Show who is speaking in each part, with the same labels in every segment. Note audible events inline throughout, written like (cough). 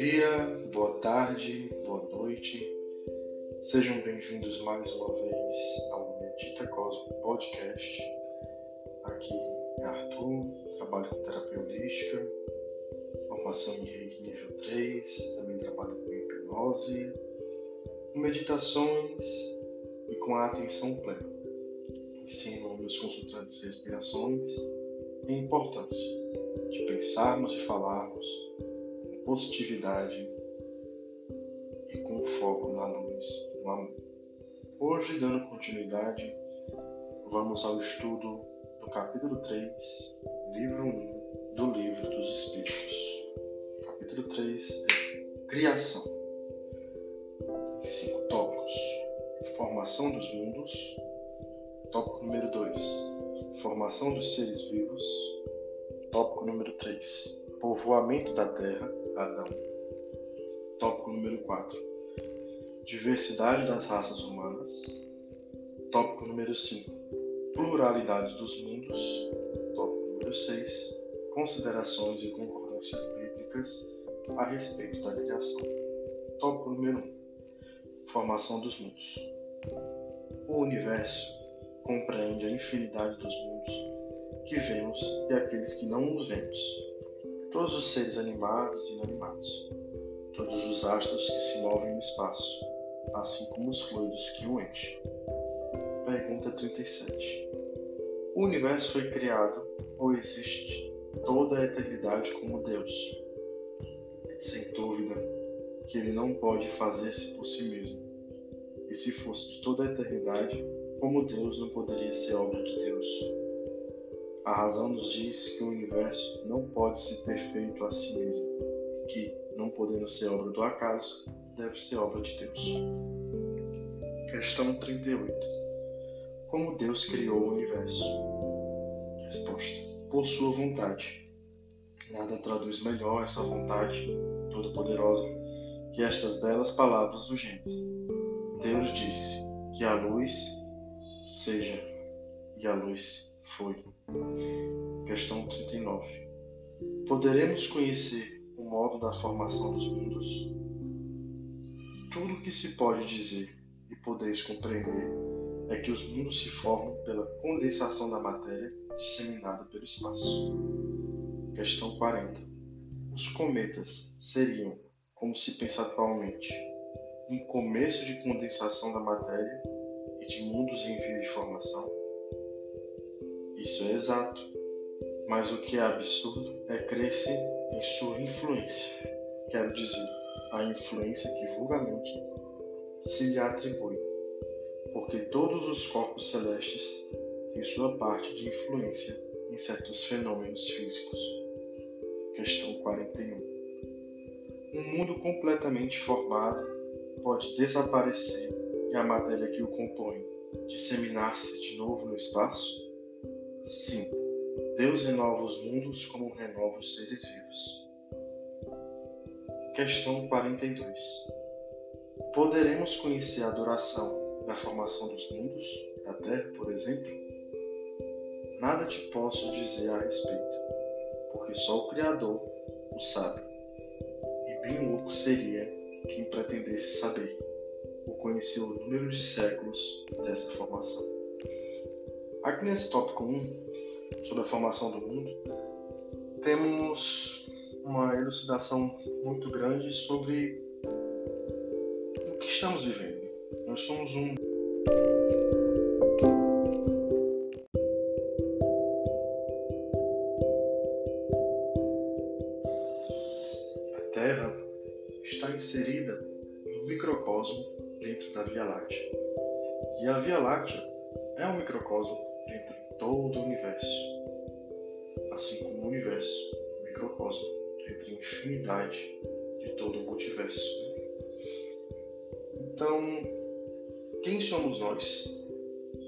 Speaker 1: dia, boa tarde, boa noite. Sejam bem-vindos mais uma vez ao Medita Cosmo Podcast. Aqui é Arthur, trabalho com terapia holística, formação em Reiki nível 3, também trabalho com hipnose, com meditações e com a atenção plena. Ensino meus consultantes respirações e importância de pensarmos e falarmos positividade e com foco na luz, no amor. Hoje, dando continuidade, vamos ao estudo do capítulo 3, livro 1 do Livro dos Espíritos. Capítulo 3 é Criação. Cinco tópicos: Formação dos mundos. Tópico número 2: Formação dos seres vivos. Tópico número 3: Povoamento da Terra, Adão. Tópico número 4: Diversidade das raças humanas. Tópico número 5: Pluralidade dos mundos. Tópico número 6: Considerações e concordâncias bíblicas a respeito da criação. Tópico número 1: Formação dos mundos. O universo compreende a infinidade dos mundos que vemos e aqueles que não os vemos. Todos os seres animados e inanimados. Todos os astros que se movem no espaço, assim como os fluidos que o enchem. Pergunta 37. O universo foi criado ou existe toda a eternidade como Deus? Sem dúvida que ele não pode fazer-se por si mesmo. E se fosse de toda a eternidade, como Deus não poderia ser obra de Deus? A razão nos diz que o universo não pode se ter feito a si mesmo e que, não podendo ser obra do acaso, deve ser obra de Deus. Questão 38. Como Deus criou o universo? Resposta: Por sua vontade. Nada traduz melhor essa vontade toda-poderosa que estas belas palavras do Gênesis. Deus disse que a luz seja, e a luz foi. Questão 39. Poderemos conhecer o modo da formação dos mundos? Tudo o que se pode dizer e podeis compreender é que os mundos se formam pela condensação da matéria disseminada pelo espaço. Questão 40. Os cometas seriam, como se pensa atualmente, um começo de condensação da matéria e de mundos em via de formação? Isso é exato, mas o que é absurdo é crer-se em sua influência, quero dizer, a influência que vulgarmente se lhe atribui, porque todos os corpos celestes têm sua parte de influência em certos fenômenos físicos. Questão 41. Um mundo completamente formado pode desaparecer e a matéria que o compõe disseminar-se de novo no espaço? Sim, Deus renova os mundos como renova os seres vivos. Questão 42. Poderemos conhecer a duração da formação dos mundos, da Terra, por exemplo? Nada te posso dizer a respeito, porque só o Criador o sabe. E bem louco seria quem pretendesse saber ou conhecer o número de séculos dessa formação. Aqui nesse tópico 1, sobre a formação do mundo, temos uma elucidação muito grande sobre o que estamos vivendo. Nós somos um A Terra está inserida no microcosmo dentro da Via Láctea. E a Via Láctea é um microcosmo dentro de todo o universo. Assim como o universo, um microcosmo dentro da infinidade de todo o multiverso. Então, quem somos nós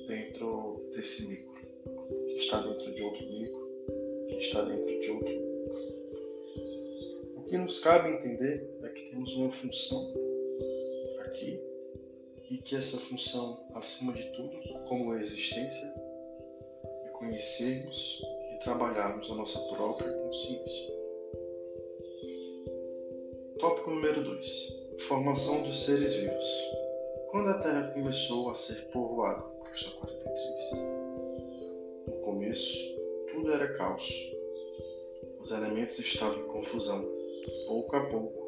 Speaker 1: dentro desse micro? Que está dentro de outro micro? Que está dentro de outro? O que nos cabe entender é que temos uma função e que essa função, acima de tudo, como a existência, é conhecermos e trabalharmos a nossa própria consciência. Tópico número 2: Formação dos seres vivos. Quando a Terra começou a ser povoada? Questão 43. No começo, tudo era caos. Os elementos estavam em confusão. Pouco a pouco,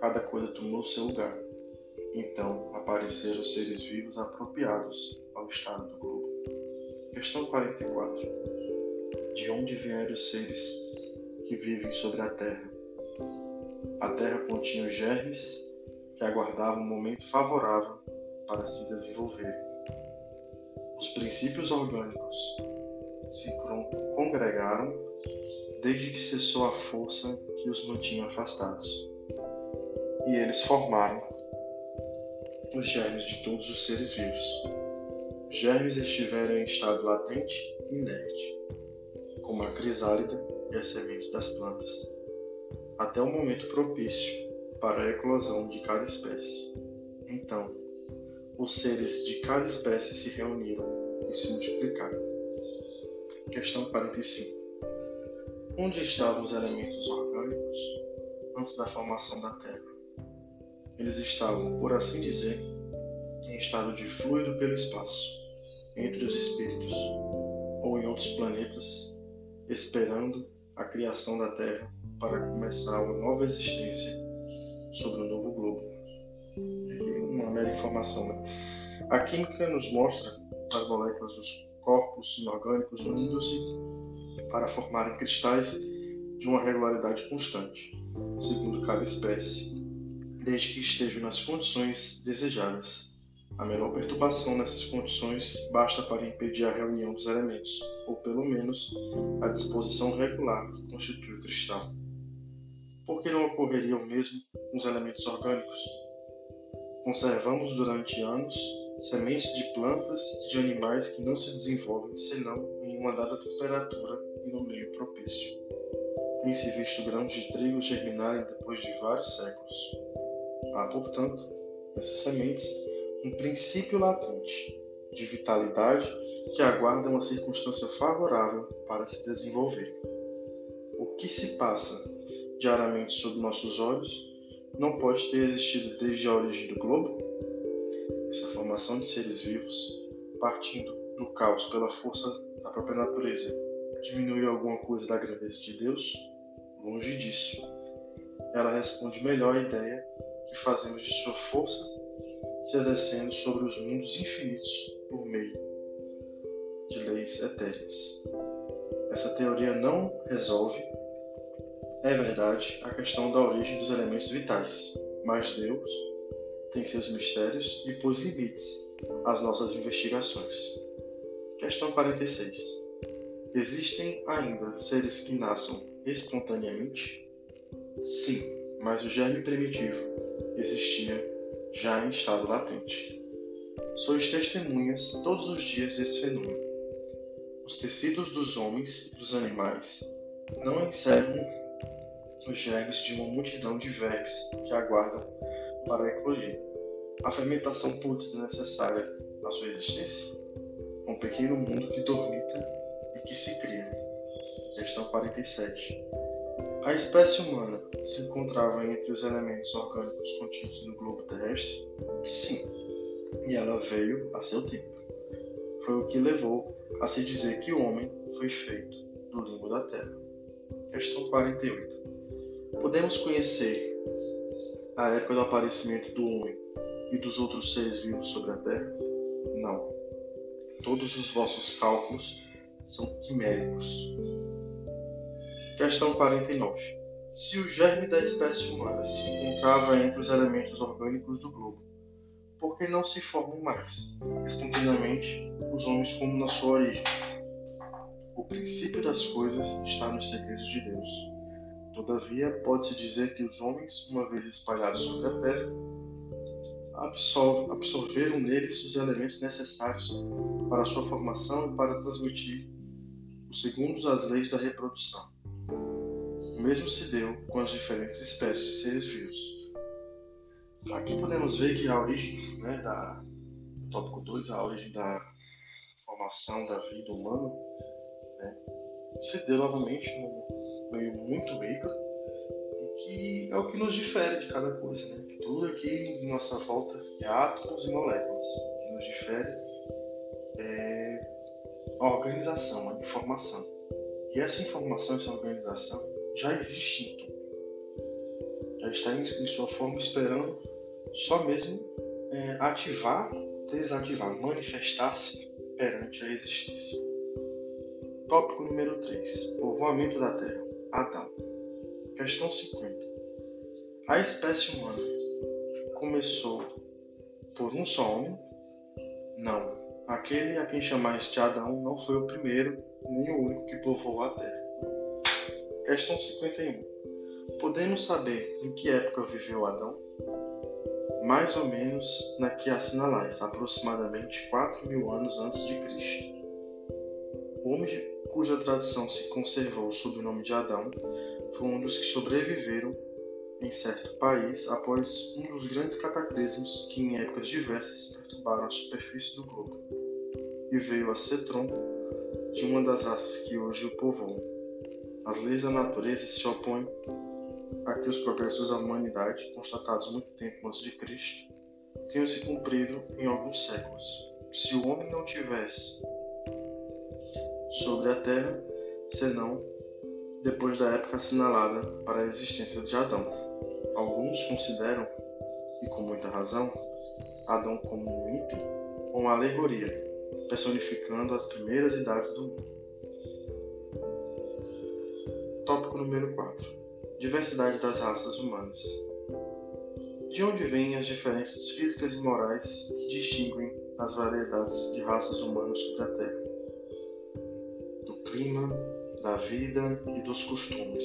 Speaker 1: cada coisa tomou seu lugar. Então apareceram os seres vivos apropriados ao estado do globo. Questão 44. De onde vieram os seres que vivem sobre a Terra? A Terra continha os germes que aguardavam um momento favorável para se desenvolverem. Os princípios orgânicos se congregaram desde que cessou a força que os mantinha afastados. E eles formaram os germes de todos os seres vivos. Os germes estiveram em estado latente e inerte, como a crisálida e as sementes das plantas, até o momento propício para a eclosão de cada espécie. Então, os seres de cada espécie se reuniram e se multiplicaram. Questão 45. Onde estavam os elementos orgânicos antes da formação da Terra? Eles estavam, por assim dizer, em estado de fluido pelo espaço, entre os espíritos, ou em outros planetas, esperando a criação da Terra para começar uma nova existência sobre o novo globo. Uma mera informação. Né? A química nos mostra as moléculas dos corpos inorgânicos unindo-se para formarem cristais de uma regularidade constante, segundo cada espécie, desde que estejam nas condições desejadas. A menor perturbação nessas condições basta para impedir a reunião dos elementos, ou pelo menos a disposição regular que constitui o cristal. Por que não ocorreria o mesmo com os elementos orgânicos? Conservamos durante anos sementes de plantas e de animais que não se desenvolvem senão em uma dada temperatura e no meio propício. Tem-se visto grãos de trigo germinarem depois de vários séculos. Há, portanto, nessas sementes um princípio latente de vitalidade que aguarda uma circunstância favorável para se desenvolver. O que se passa diariamente sob nossos olhos não pode ter existido desde a origem do globo? Essa formação de seres vivos, partindo do caos pela força da própria natureza, diminuiu alguma coisa da grandeza de Deus? Longe disso. Ela responde melhor à ideia que fazemos de sua força se exercendo sobre os mundos infinitos por meio de leis etéreas. Essa teoria não resolve, é verdade, a questão da origem dos elementos vitais, mas Deus tem seus mistérios e pôs limites às nossas investigações. Questão 46. Existem ainda seres que nasçam espontaneamente? Sim, mas o germe primitivo existia já em estado latente. Sois testemunhas todos os dias desse fenômeno. Os tecidos dos homens e dos animais não encerram os germes de uma multidão de vermes que aguardam para eclodir. A fermentação pútrida necessária à sua existência? Um pequeno mundo que dormita e que se cria. Questão 47. A espécie humana se encontrava entre os elementos orgânicos contidos no globo terrestre? Sim, e ela veio a seu tempo. Foi o que levou a se dizer que o homem foi feito do limbo da terra. Questão 48. Podemos conhecer a época do aparecimento do homem e dos outros seres vivos sobre a terra? Não. Todos os vossos cálculos são quiméricos. Questão 49. Se o germe da espécie humana se encontrava entre os elementos orgânicos do globo, por que não se formam mais, espontaneamente, os homens como na sua origem? O princípio das coisas está nos segredos de Deus. Todavia, pode-se dizer que os homens, uma vez espalhados sobre a terra, absorveram neles os elementos necessários para sua formação e para transmitir os segundos as leis da reprodução. O mesmo se deu com as diferentes espécies de seres vivos. Aqui podemos ver que a origem né, da tópico 2, a origem da formação da vida humana, né, se deu novamente num meio muito rico e que é o que nos difere de cada coisa, né? Tudo aqui em nossa volta é átomos e moléculas. O que nos difere é a organização, a informação. E essa informação, essa organização já existe em tudo. Já está em, sua forma esperando só mesmo é, ativar, desativar, manifestar-se perante a existência. Tópico número 3. Povoamento da Terra. Adão. Questão 50. A espécie humana começou por um só homem? Não. Aquele a quem chamais Adão não foi o primeiro nem o único que povoou a Terra. Questão 51. Podemos saber em que época viveu Adão? Mais ou menos na que assinalais, aproximadamente 4 mil anos antes de Cristo. O homem cuja tradição se conservou sob o nome de Adão foi um dos que sobreviveram em certo país após um dos grandes cataclismos que em épocas diversas perturbaram a superfície do globo, e veio a ser tronco de uma das raças que hoje o povoam. As leis da natureza se opõem a que os progressos da humanidade, constatados muito tempo antes de Cristo, tenham se cumprido em alguns séculos. Se o homem não tivesse sobre a terra, senão depois da época assinalada para a existência de Adão. Alguns consideram, e com muita razão, Adão como um mito ou uma alegoria, personificando as primeiras idades do mundo. Tópico número 4. Diversidade das raças humanas. De onde vêm as diferenças físicas e morais que distinguem as variedades de raças humanas sobre a Terra? Do clima, da vida e dos costumes.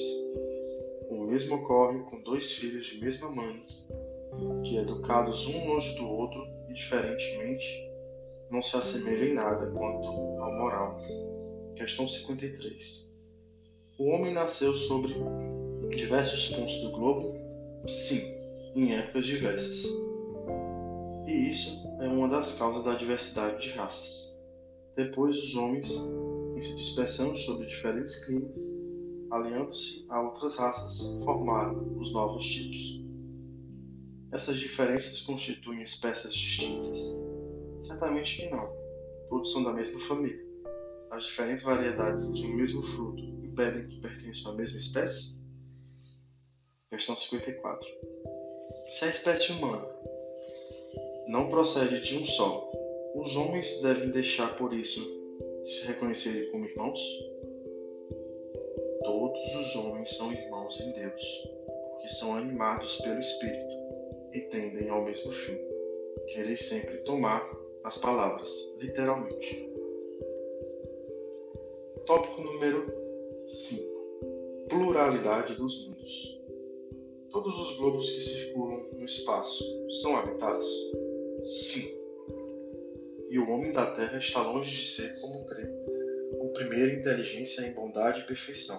Speaker 1: O mesmo ocorre com dois filhos de mesma mãe, que, educados um longe do outro e diferentemente, não se assemelham em nada quanto ao moral. Questão 53. O homem nasceu sobre diversos pontos do globo? Sim, em épocas diversas. E isso é uma das causas da diversidade de raças. Depois, os homens se dispersando sobre diferentes climas, aliando-se a outras raças, formaram os novos tipos. Essas diferenças constituem espécies distintas? Certamente que não. Todos são da mesma família. As diferentes variedades de um mesmo fruto impedem que pertençam à mesma espécie? Questão 54. Se a espécie humana não procede de um só, os homens devem deixar por isso de se reconhecerem como irmãos? Todos os homens são irmãos em Deus, porque são animados pelo Espírito e tendem ao mesmo fim. Querer sempre tomar as palavras, literalmente. Tópico número 5. Pluralidade dos mundos. Todos os globos que circulam no espaço são habitados? Sim e o homem da terra está longe de ser, como crê, o primeiro inteligência em bondade e perfeição.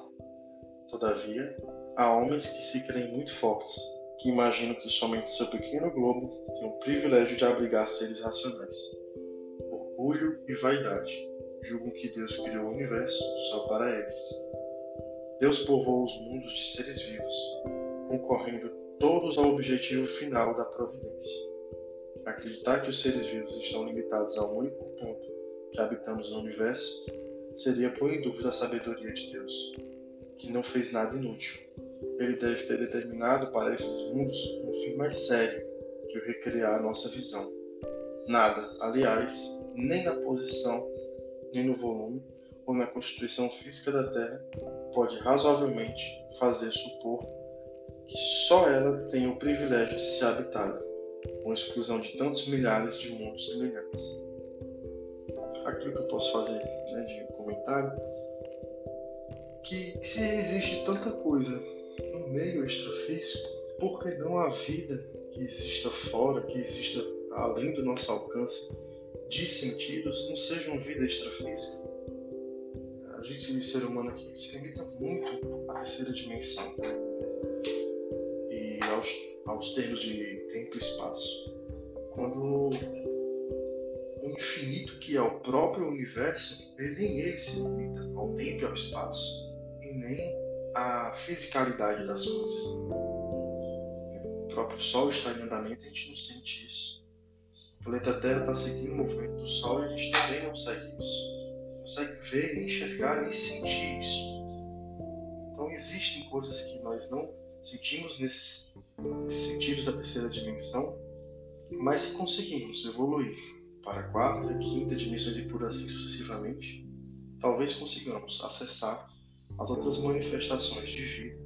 Speaker 1: Todavia, há homens que se creem muito fortes, que imaginam que somente seu pequeno globo tem o privilégio de abrigar seres racionais. Orgulho e vaidade julgam que Deus criou o universo só para eles. Deus povoou os mundos de seres vivos, concorrendo todos ao objetivo final da providência Acreditar que os seres vivos estão limitados a um único ponto que habitamos no universo seria pôr em dúvida a sabedoria de Deus, que não fez nada inútil. Ele deve ter determinado para esses mundos um fim mais sério que o recriar a nossa visão. Nada, aliás, nem na posição, nem no volume ou na constituição física da Terra pode razoavelmente fazer supor que só ela tem o privilégio de ser habitada com exclusão de tantos milhares de mundos semelhantes. Aquilo que eu posso fazer né, de comentário, que se existe tanta coisa no meio extrafísico, por que não a vida que exista fora, que exista além do nosso alcance de sentidos, não seja uma vida extrafísica? A gente, o ser humano aqui, se limita muito à terceira dimensão e aos aos termos de tempo e espaço. Quando o infinito, que é o próprio universo, ele nem ele se limita ao tempo e ao espaço, e nem à fisicalidade das coisas. próprio Sol está em andamento, a gente não sente isso. O planeta Terra está seguindo o movimento do Sol e a gente também não consegue isso. Consegue ver, enxergar, nem sentir isso. Então existem coisas que nós não sentimos nesses, nesses sentidos da terceira dimensão, mas conseguimos evoluir para a quarta, quinta dimensão e por assim sucessivamente, talvez consigamos acessar as outras manifestações de vida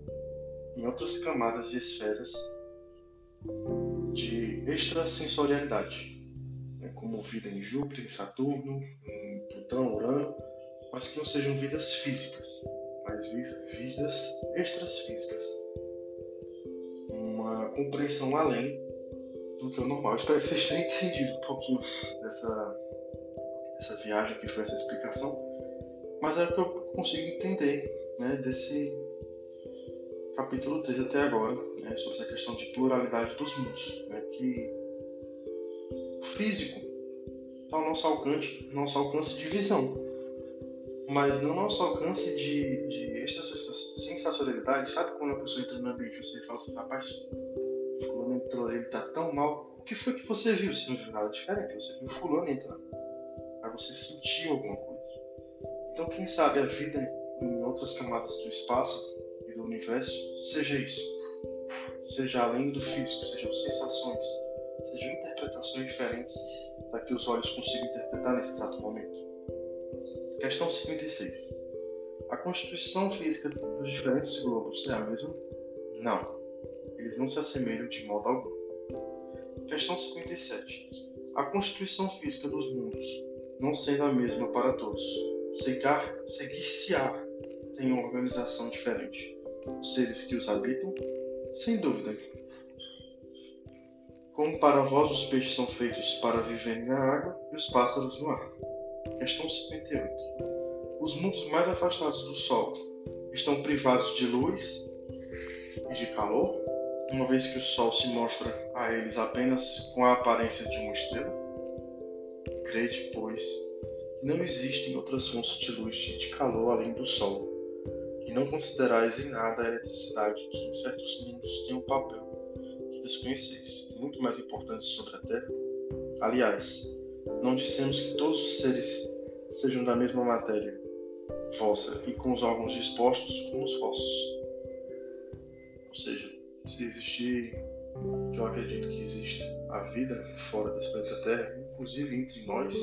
Speaker 1: em outras camadas e esferas de extrasensorialidade, né, como vida em Júpiter, em Saturno, em Plutão, Urano, mas que não sejam vidas físicas, mas vidas extrafísicas. Uma compreensão além do que é o normal. Espero que (laughs) vocês tenham entendido um pouquinho dessa, dessa viagem que foi essa explicação, mas é o que eu consigo entender né, desse capítulo 3 até agora, né, sobre essa questão de pluralidade dos mundos, né, que o físico ao nosso alcance, nosso alcance de visão, mas não nosso alcance de, de extrasensorialidade. Sabe quando a pessoa entra no ambiente e você fala assim, rapaz, fulano entrou, ele tá tão mal. O que foi que você viu? Você não viu nada diferente, você viu fulano entrando. Aí você sentiu alguma coisa. Então quem sabe a vida em outras camadas do espaço e do universo seja isso. Seja além do físico, sejam sensações, sejam interpretações diferentes para que os olhos consigam interpretar nesse exato momento. Questão 56. A constituição física dos diferentes globos é a mesma? Não. Eles não se assemelham de modo algum. Questão 57. A constituição física dos mundos, não sendo a mesma para todos, seguir-se-á tem uma organização diferente. Os seres que os habitam, sem dúvida. Como para vós os peixes são feitos para viverem na água e os pássaros no ar. Questão 58. Os mundos mais afastados do Sol estão privados de luz e de calor, uma vez que o Sol se mostra a eles apenas com a aparência de uma estrela? Crede, pois, que não existem outras fontes de luz e de calor além do Sol, e não considerais em nada a eletricidade que em certos mundos tem um papel desconheceis, muito mais importante sobre a Terra? Aliás, não dissemos que todos os seres sejam da mesma matéria, vossa, e com os órgãos dispostos como os vossos. Ou seja, se existir, que eu acredito que exista, a vida fora desse planeta Terra, inclusive entre nós,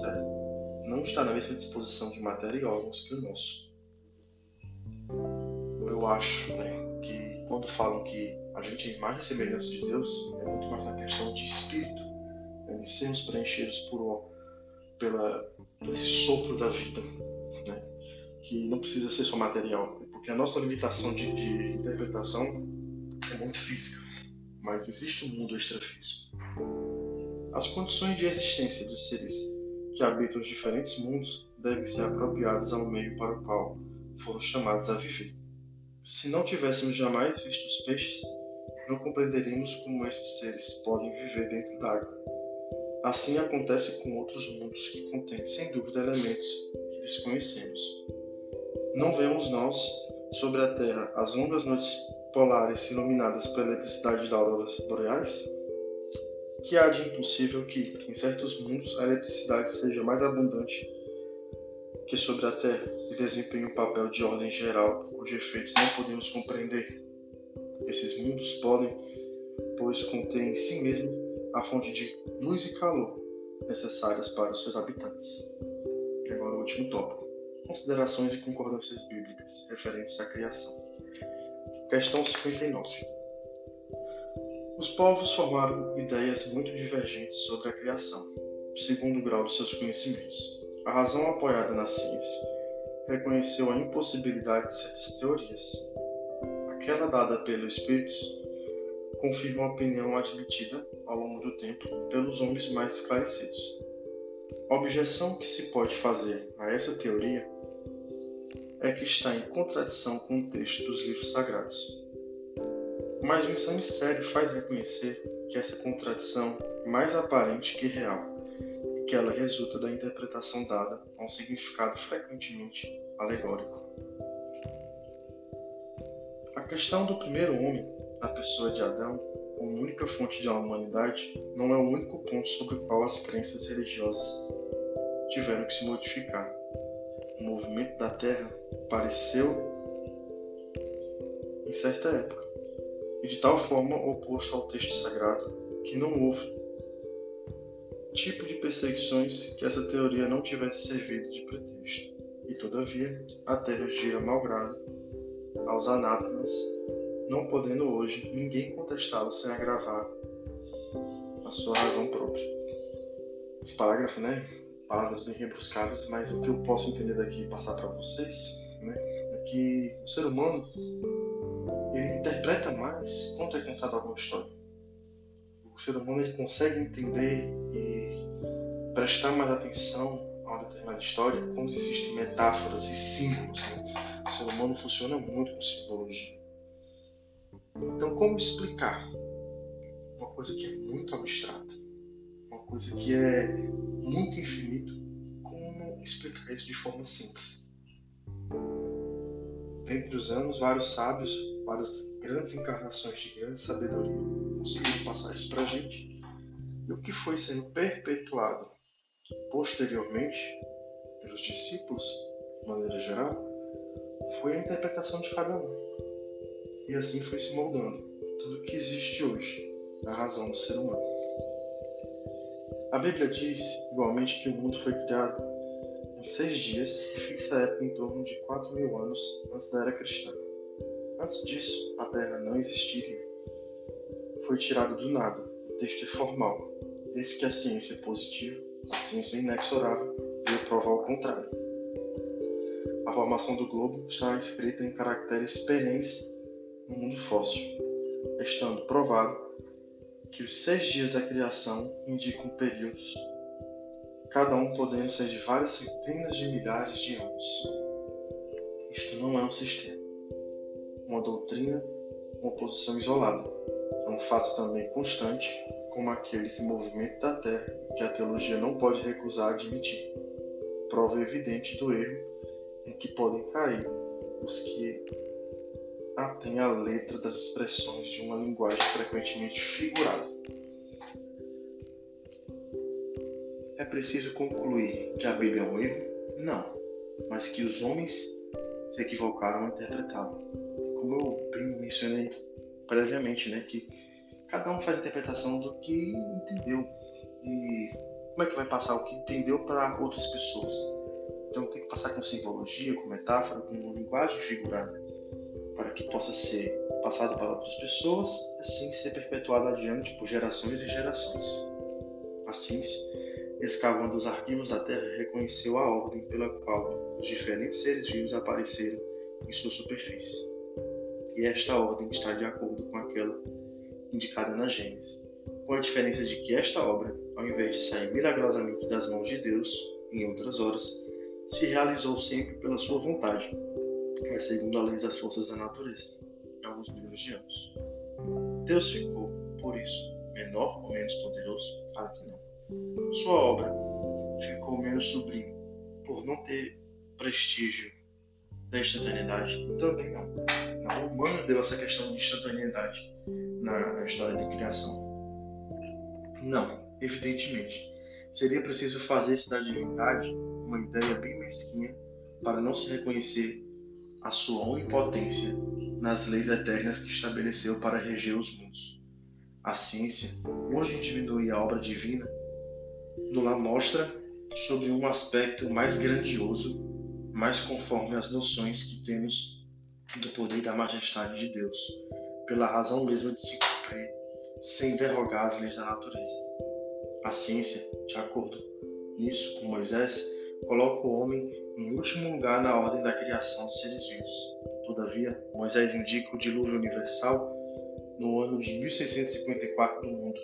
Speaker 1: certo? não está na mesma disposição de matéria e órgãos que o nosso. Eu acho né, que quando falam que a gente é imagem e semelhança de Deus, é muito mais na questão de espírito, né, de sermos preenchidos por, pela, por esse sopro da vida, né, que não precisa ser só material, porque a nossa limitação de, de interpretação é muito física, mas existe um mundo extrafísico. As condições de existência dos seres que habitam os diferentes mundos devem ser apropriadas ao meio para o qual foram chamados a viver. Se não tivéssemos jamais visto os peixes, não compreenderíamos como esses seres podem viver dentro d'água. Assim acontece com outros mundos que contêm, sem dúvida, elementos que desconhecemos. Não vemos nós, sobre a Terra, as longas noites polares iluminadas pela eletricidade das auroras boreais? Que há de impossível que, em certos mundos, a eletricidade seja mais abundante que sobre a Terra e desempenhe um papel de ordem geral cujos efeitos não podemos compreender. Esses mundos podem, pois, conter em si mesmo a fonte de luz e calor necessárias para os seus habitantes. E agora o último tópico. Considerações e concordâncias bíblicas referentes à criação. Questão 59. Os povos formaram ideias muito divergentes sobre a criação, segundo o grau de seus conhecimentos. A razão apoiada na ciência reconheceu a impossibilidade de certas teorias. Aquela dada pelos espíritos confirma a opinião admitida ao longo do tempo pelos homens mais esclarecidos. A objeção que se pode fazer a essa teoria é que está em contradição com o texto dos livros sagrados. Mas um exame sério faz reconhecer que essa contradição é mais aparente que real e que ela resulta da interpretação dada a um significado frequentemente alegórico. A questão do primeiro homem da pessoa de Adão como única fonte da humanidade não é o único ponto sobre o qual as crenças religiosas tiveram que se modificar. O movimento da Terra pareceu, em certa época, e de tal forma oposto ao texto sagrado que não houve tipo de perseguições que essa teoria não tivesse servido de pretexto. E todavia, a Terra gira malgrado aos anátemas não podendo hoje ninguém contestá-lo sem agravar a sua razão própria. Esse parágrafo, né? Palavras bem rebuscadas, mas o que eu posso entender daqui e passar para vocês, né? É que o ser humano ele interpreta mais quando é contada alguma história. O ser humano ele consegue entender e prestar mais atenção a uma determinada história quando existem metáforas e símbolos. Né? O ser humano funciona muito com simbologia. Então, como explicar uma coisa que é muito abstrata, uma coisa que é muito infinito, como explicar isso de forma simples? Dentre os anos, vários sábios, várias grandes encarnações de grande sabedoria conseguiram passar isso para a gente. E o que foi sendo perpetuado posteriormente pelos discípulos, de maneira geral, foi a interpretação de cada um. E assim foi se moldando tudo que existe hoje, na razão do ser humano. A Bíblia diz, igualmente, que o mundo foi criado em seis dias e fixa a época em torno de 4 mil anos antes da era cristã. Antes disso, a Terra não existiria. Foi tirada do nada. O texto é formal. Desde que a ciência é positiva, a ciência é inexorável, veio provar o contrário. A formação do globo está escrita em caracteres perenes no mundo fóssil, estando provado que os seis dias da criação indicam períodos, cada um podendo ser de várias centenas de milhares de anos. Isto não é um sistema, uma doutrina, uma posição isolada. É um fato também constante, como aquele que movimenta da Terra que a teologia não pode recusar admitir. Prova evidente do erro em que podem cair os que atém a letra das expressões de uma linguagem frequentemente figurada. É preciso concluir que a Bíblia é um erro? Não, mas que os homens se equivocaram ao interpretá-la. Como eu bem mencionei previamente, né, que cada um faz a interpretação do que entendeu e como é que vai passar o que entendeu para outras pessoas. Então tem que passar com simbologia, com metáfora, com linguagem figurada para que possa ser passado para outras pessoas e assim ser perpetuado adiante por gerações e gerações. A ciência, escavando os arquivos da Terra, reconheceu a ordem pela qual os diferentes seres vivos apareceram em sua superfície. E esta ordem está de acordo com aquela indicada na Gênesis, com a diferença de que esta obra, ao invés de sair milagrosamente das mãos de Deus, em outras horas, se realizou sempre pela sua vontade, é segundo a lei das forças da natureza, em alguns milhões de anos. Deus ficou, por isso, menor ou menos poderoso? Claro que não. Sua obra ficou menos sublime por não ter prestígio da instantaneidade? Também não. Não, o humano deu essa questão de instantaneidade na, na história da criação. Não, evidentemente. Seria preciso fazer-se da divindade uma ideia bem mesquinha para não se reconhecer a sua onipotência nas leis eternas que estabeleceu para reger os mundos. A ciência, longe de diminuir a obra divina, nos la mostra sob um aspecto mais grandioso, mais conforme as noções que temos do poder e da majestade de Deus, pela razão mesma de se cumprir, sem derrogar as leis da natureza. A ciência, de acordo nisso com Moisés, coloca o homem em último lugar na ordem da criação dos seres vivos. Todavia, Moisés indica o dilúvio universal no ano de 1654 no mundo,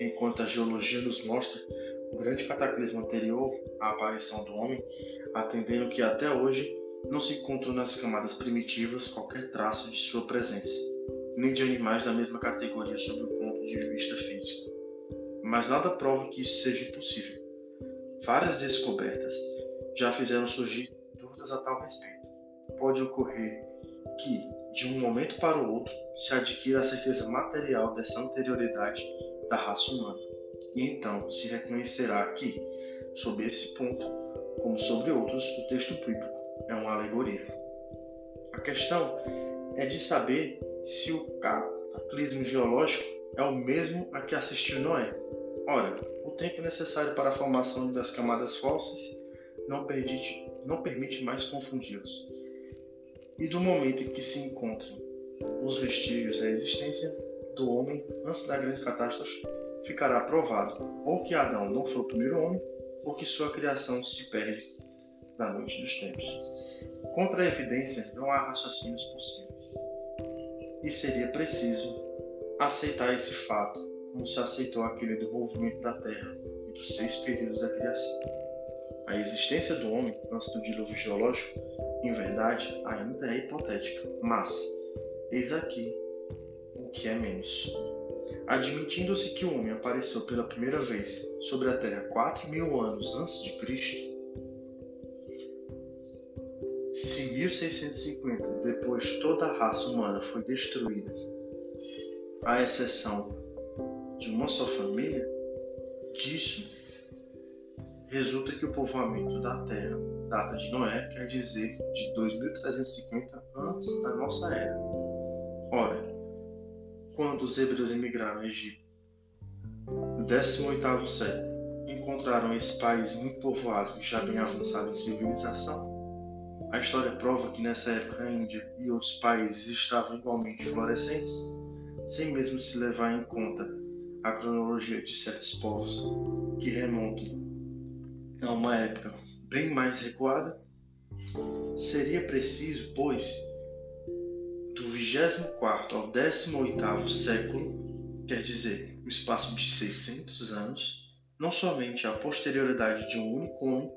Speaker 1: enquanto a geologia nos mostra o grande cataclismo anterior à aparição do homem, atendendo que até hoje não se encontrou nas camadas primitivas qualquer traço de sua presença, nem de animais da mesma categoria sob o ponto de vista físico. Mas nada prova que isso seja impossível. Várias descobertas já fizeram surgir dúvidas a tal respeito. Pode ocorrer que, de um momento para o outro, se adquire a certeza material dessa anterioridade da raça humana. E então se reconhecerá que, sob esse ponto, como sobre outros, o texto bíblico é uma alegoria. A questão é de saber se o cataclismo geológico é o mesmo a que assistiu Noé. Ora, o tempo necessário para a formação das camadas fósseis não permite, não permite mais confundi-los. E do momento em que se encontram os vestígios da existência do homem antes da grande catástrofe, ficará provado ou que Adão não foi o primeiro homem, ou que sua criação se perde na noite dos tempos. Contra a evidência, não há raciocínios possíveis. E seria preciso aceitar esse fato, como se aceitou aquele do movimento da Terra e dos seis períodos da criação. A existência do homem antes do dilúvio geológico, em verdade, ainda é hipotética, mas eis aqui o que é menos. Admitindo-se que o homem apareceu pela primeira vez sobre a Terra 4 mil anos antes de Cristo, se 1650 depois toda a raça humana foi destruída, à exceção de uma só família, disso resulta que o povoamento da Terra data de Noé quer dizer de 2350 antes da nossa era. Ora, quando os hebreus emigraram ao Egito, no 18º século, encontraram esse país muito povoado e já bem avançado em civilização, a história prova que nessa época a Índia e outros países estavam igualmente florescentes, sem mesmo se levar em conta a cronologia de certos povos que remontam a uma época bem mais recuada. Seria preciso, pois, do 24 ao 18 século, quer dizer, um espaço de 600 anos, não somente a posterioridade de um único homem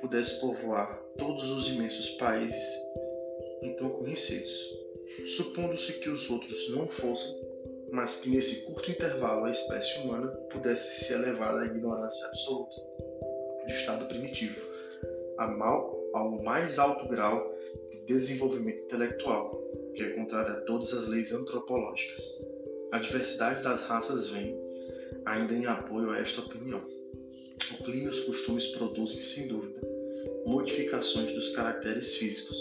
Speaker 1: pudesse povoar todos os imensos países então conhecidos, supondo-se que os outros não fossem, mas que nesse curto intervalo a espécie humana pudesse se elevar à ignorância absoluta de estado primitivo, a mal, ao mais alto grau de desenvolvimento intelectual, que é contrário a todas as leis antropológicas. A diversidade das raças vem ainda em apoio a esta opinião. O clima e os costumes produzem, sem dúvida, modificações dos caracteres físicos,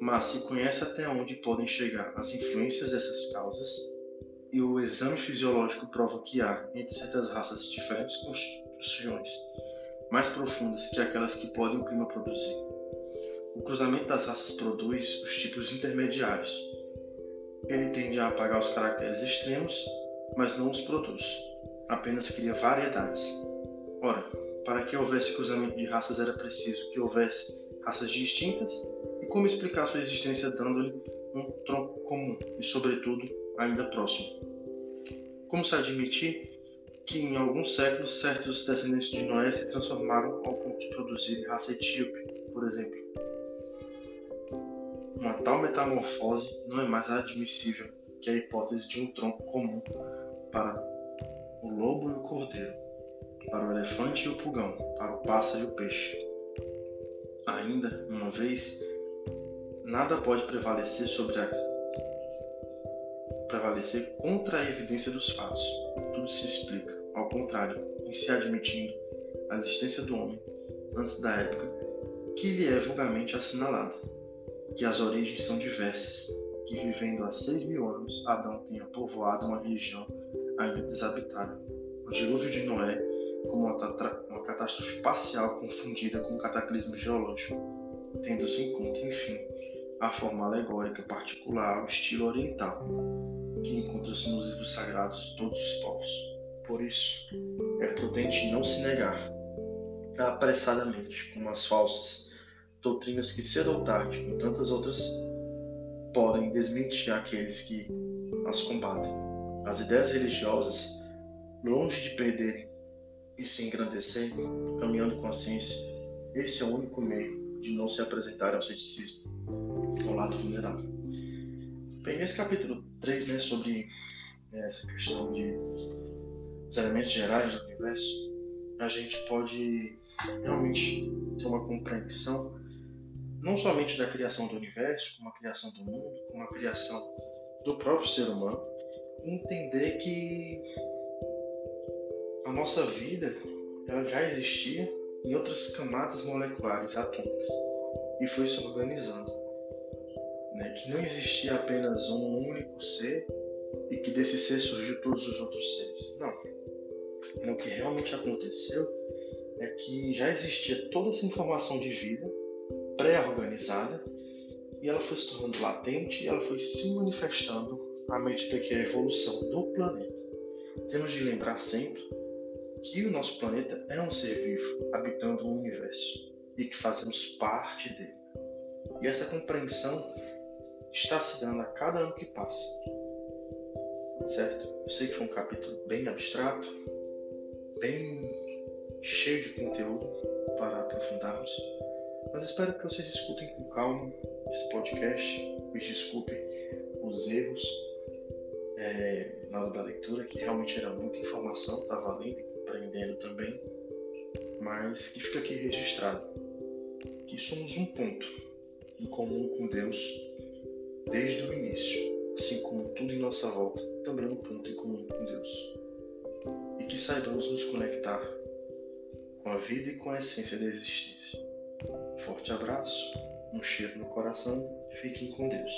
Speaker 1: mas se conhece até onde podem chegar as influências dessas causas, e o exame fisiológico prova que há, entre certas raças, diferentes constituições mais profundas que aquelas que podem o clima produzir. O cruzamento das raças produz os tipos intermediários. Ele tende a apagar os caracteres extremos, mas não os produz, apenas cria variedades. Ora, para que houvesse cruzamento de raças era preciso que houvesse raças distintas e como explicar sua existência dando-lhe um tronco comum e, sobretudo, ainda próximo. Como se admitir que em alguns séculos certos descendentes de Noé se transformaram ao ponto de produzir raça etíope, por exemplo. Uma tal metamorfose não é mais admissível que a hipótese de um tronco comum para o lobo e o cordeiro para o elefante e o pulgão, para o pássaro e o peixe. Ainda, uma vez, nada pode prevalecer sobre a prevalecer contra a evidência dos fatos. Tudo se explica, ao contrário, em se admitindo a existência do homem antes da época que lhe é vulgarmente assinalada, que as origens são diversas, que vivendo há seis mil anos Adão tenha povoado uma região ainda desabitada. O dilúvio de Noé como uma, catástrofe parcial confundida com um cataclismo geológico, tendo-se em conta, enfim, a forma alegórica particular ao estilo oriental, que encontra-se nos livros sagrados de todos os povos. Por isso, é prudente não se negar, apressadamente, como as falsas, doutrinas que cedo ou tarde, com tantas outras, podem desmentir aqueles que as combatem. As ideias religiosas, longe de perderem e se engrandecer, caminhando com a ciência, esse é o único meio de não se apresentar ao ceticismo, ao lado vulnerável. Bem, nesse capítulo 3, né, sobre né, essa questão de os elementos gerais do universo, a gente pode realmente ter uma compreensão não somente da criação do universo, como a criação do mundo, como a criação do próprio ser humano, entender que a nossa vida ela já existia em outras camadas moleculares atômicas e foi se organizando. Né? Que não existia apenas um único ser e que desse ser surgiu todos os outros seres. Não. O que realmente aconteceu é que já existia toda essa informação de vida pré-organizada e ela foi se tornando latente e ela foi se manifestando à medida que a evolução do planeta. Temos de lembrar sempre que o nosso planeta é um ser vivo habitando o universo e que fazemos parte dele. E essa compreensão está se dando a cada ano que passa. Certo? Eu sei que foi um capítulo bem abstrato, bem cheio de conteúdo para aprofundarmos, mas espero que vocês escutem com calma esse podcast. Me desculpem os erros é, na hora da leitura, que realmente era muita informação, estava lendo e compreendendo também, mas que fica aqui registrado que somos um ponto em comum com Deus desde o início, assim como tudo em nossa volta também é um ponto em comum com Deus. E que saibamos nos conectar com a vida e com a essência da existência. Forte abraço, um cheiro no coração, fiquem com Deus.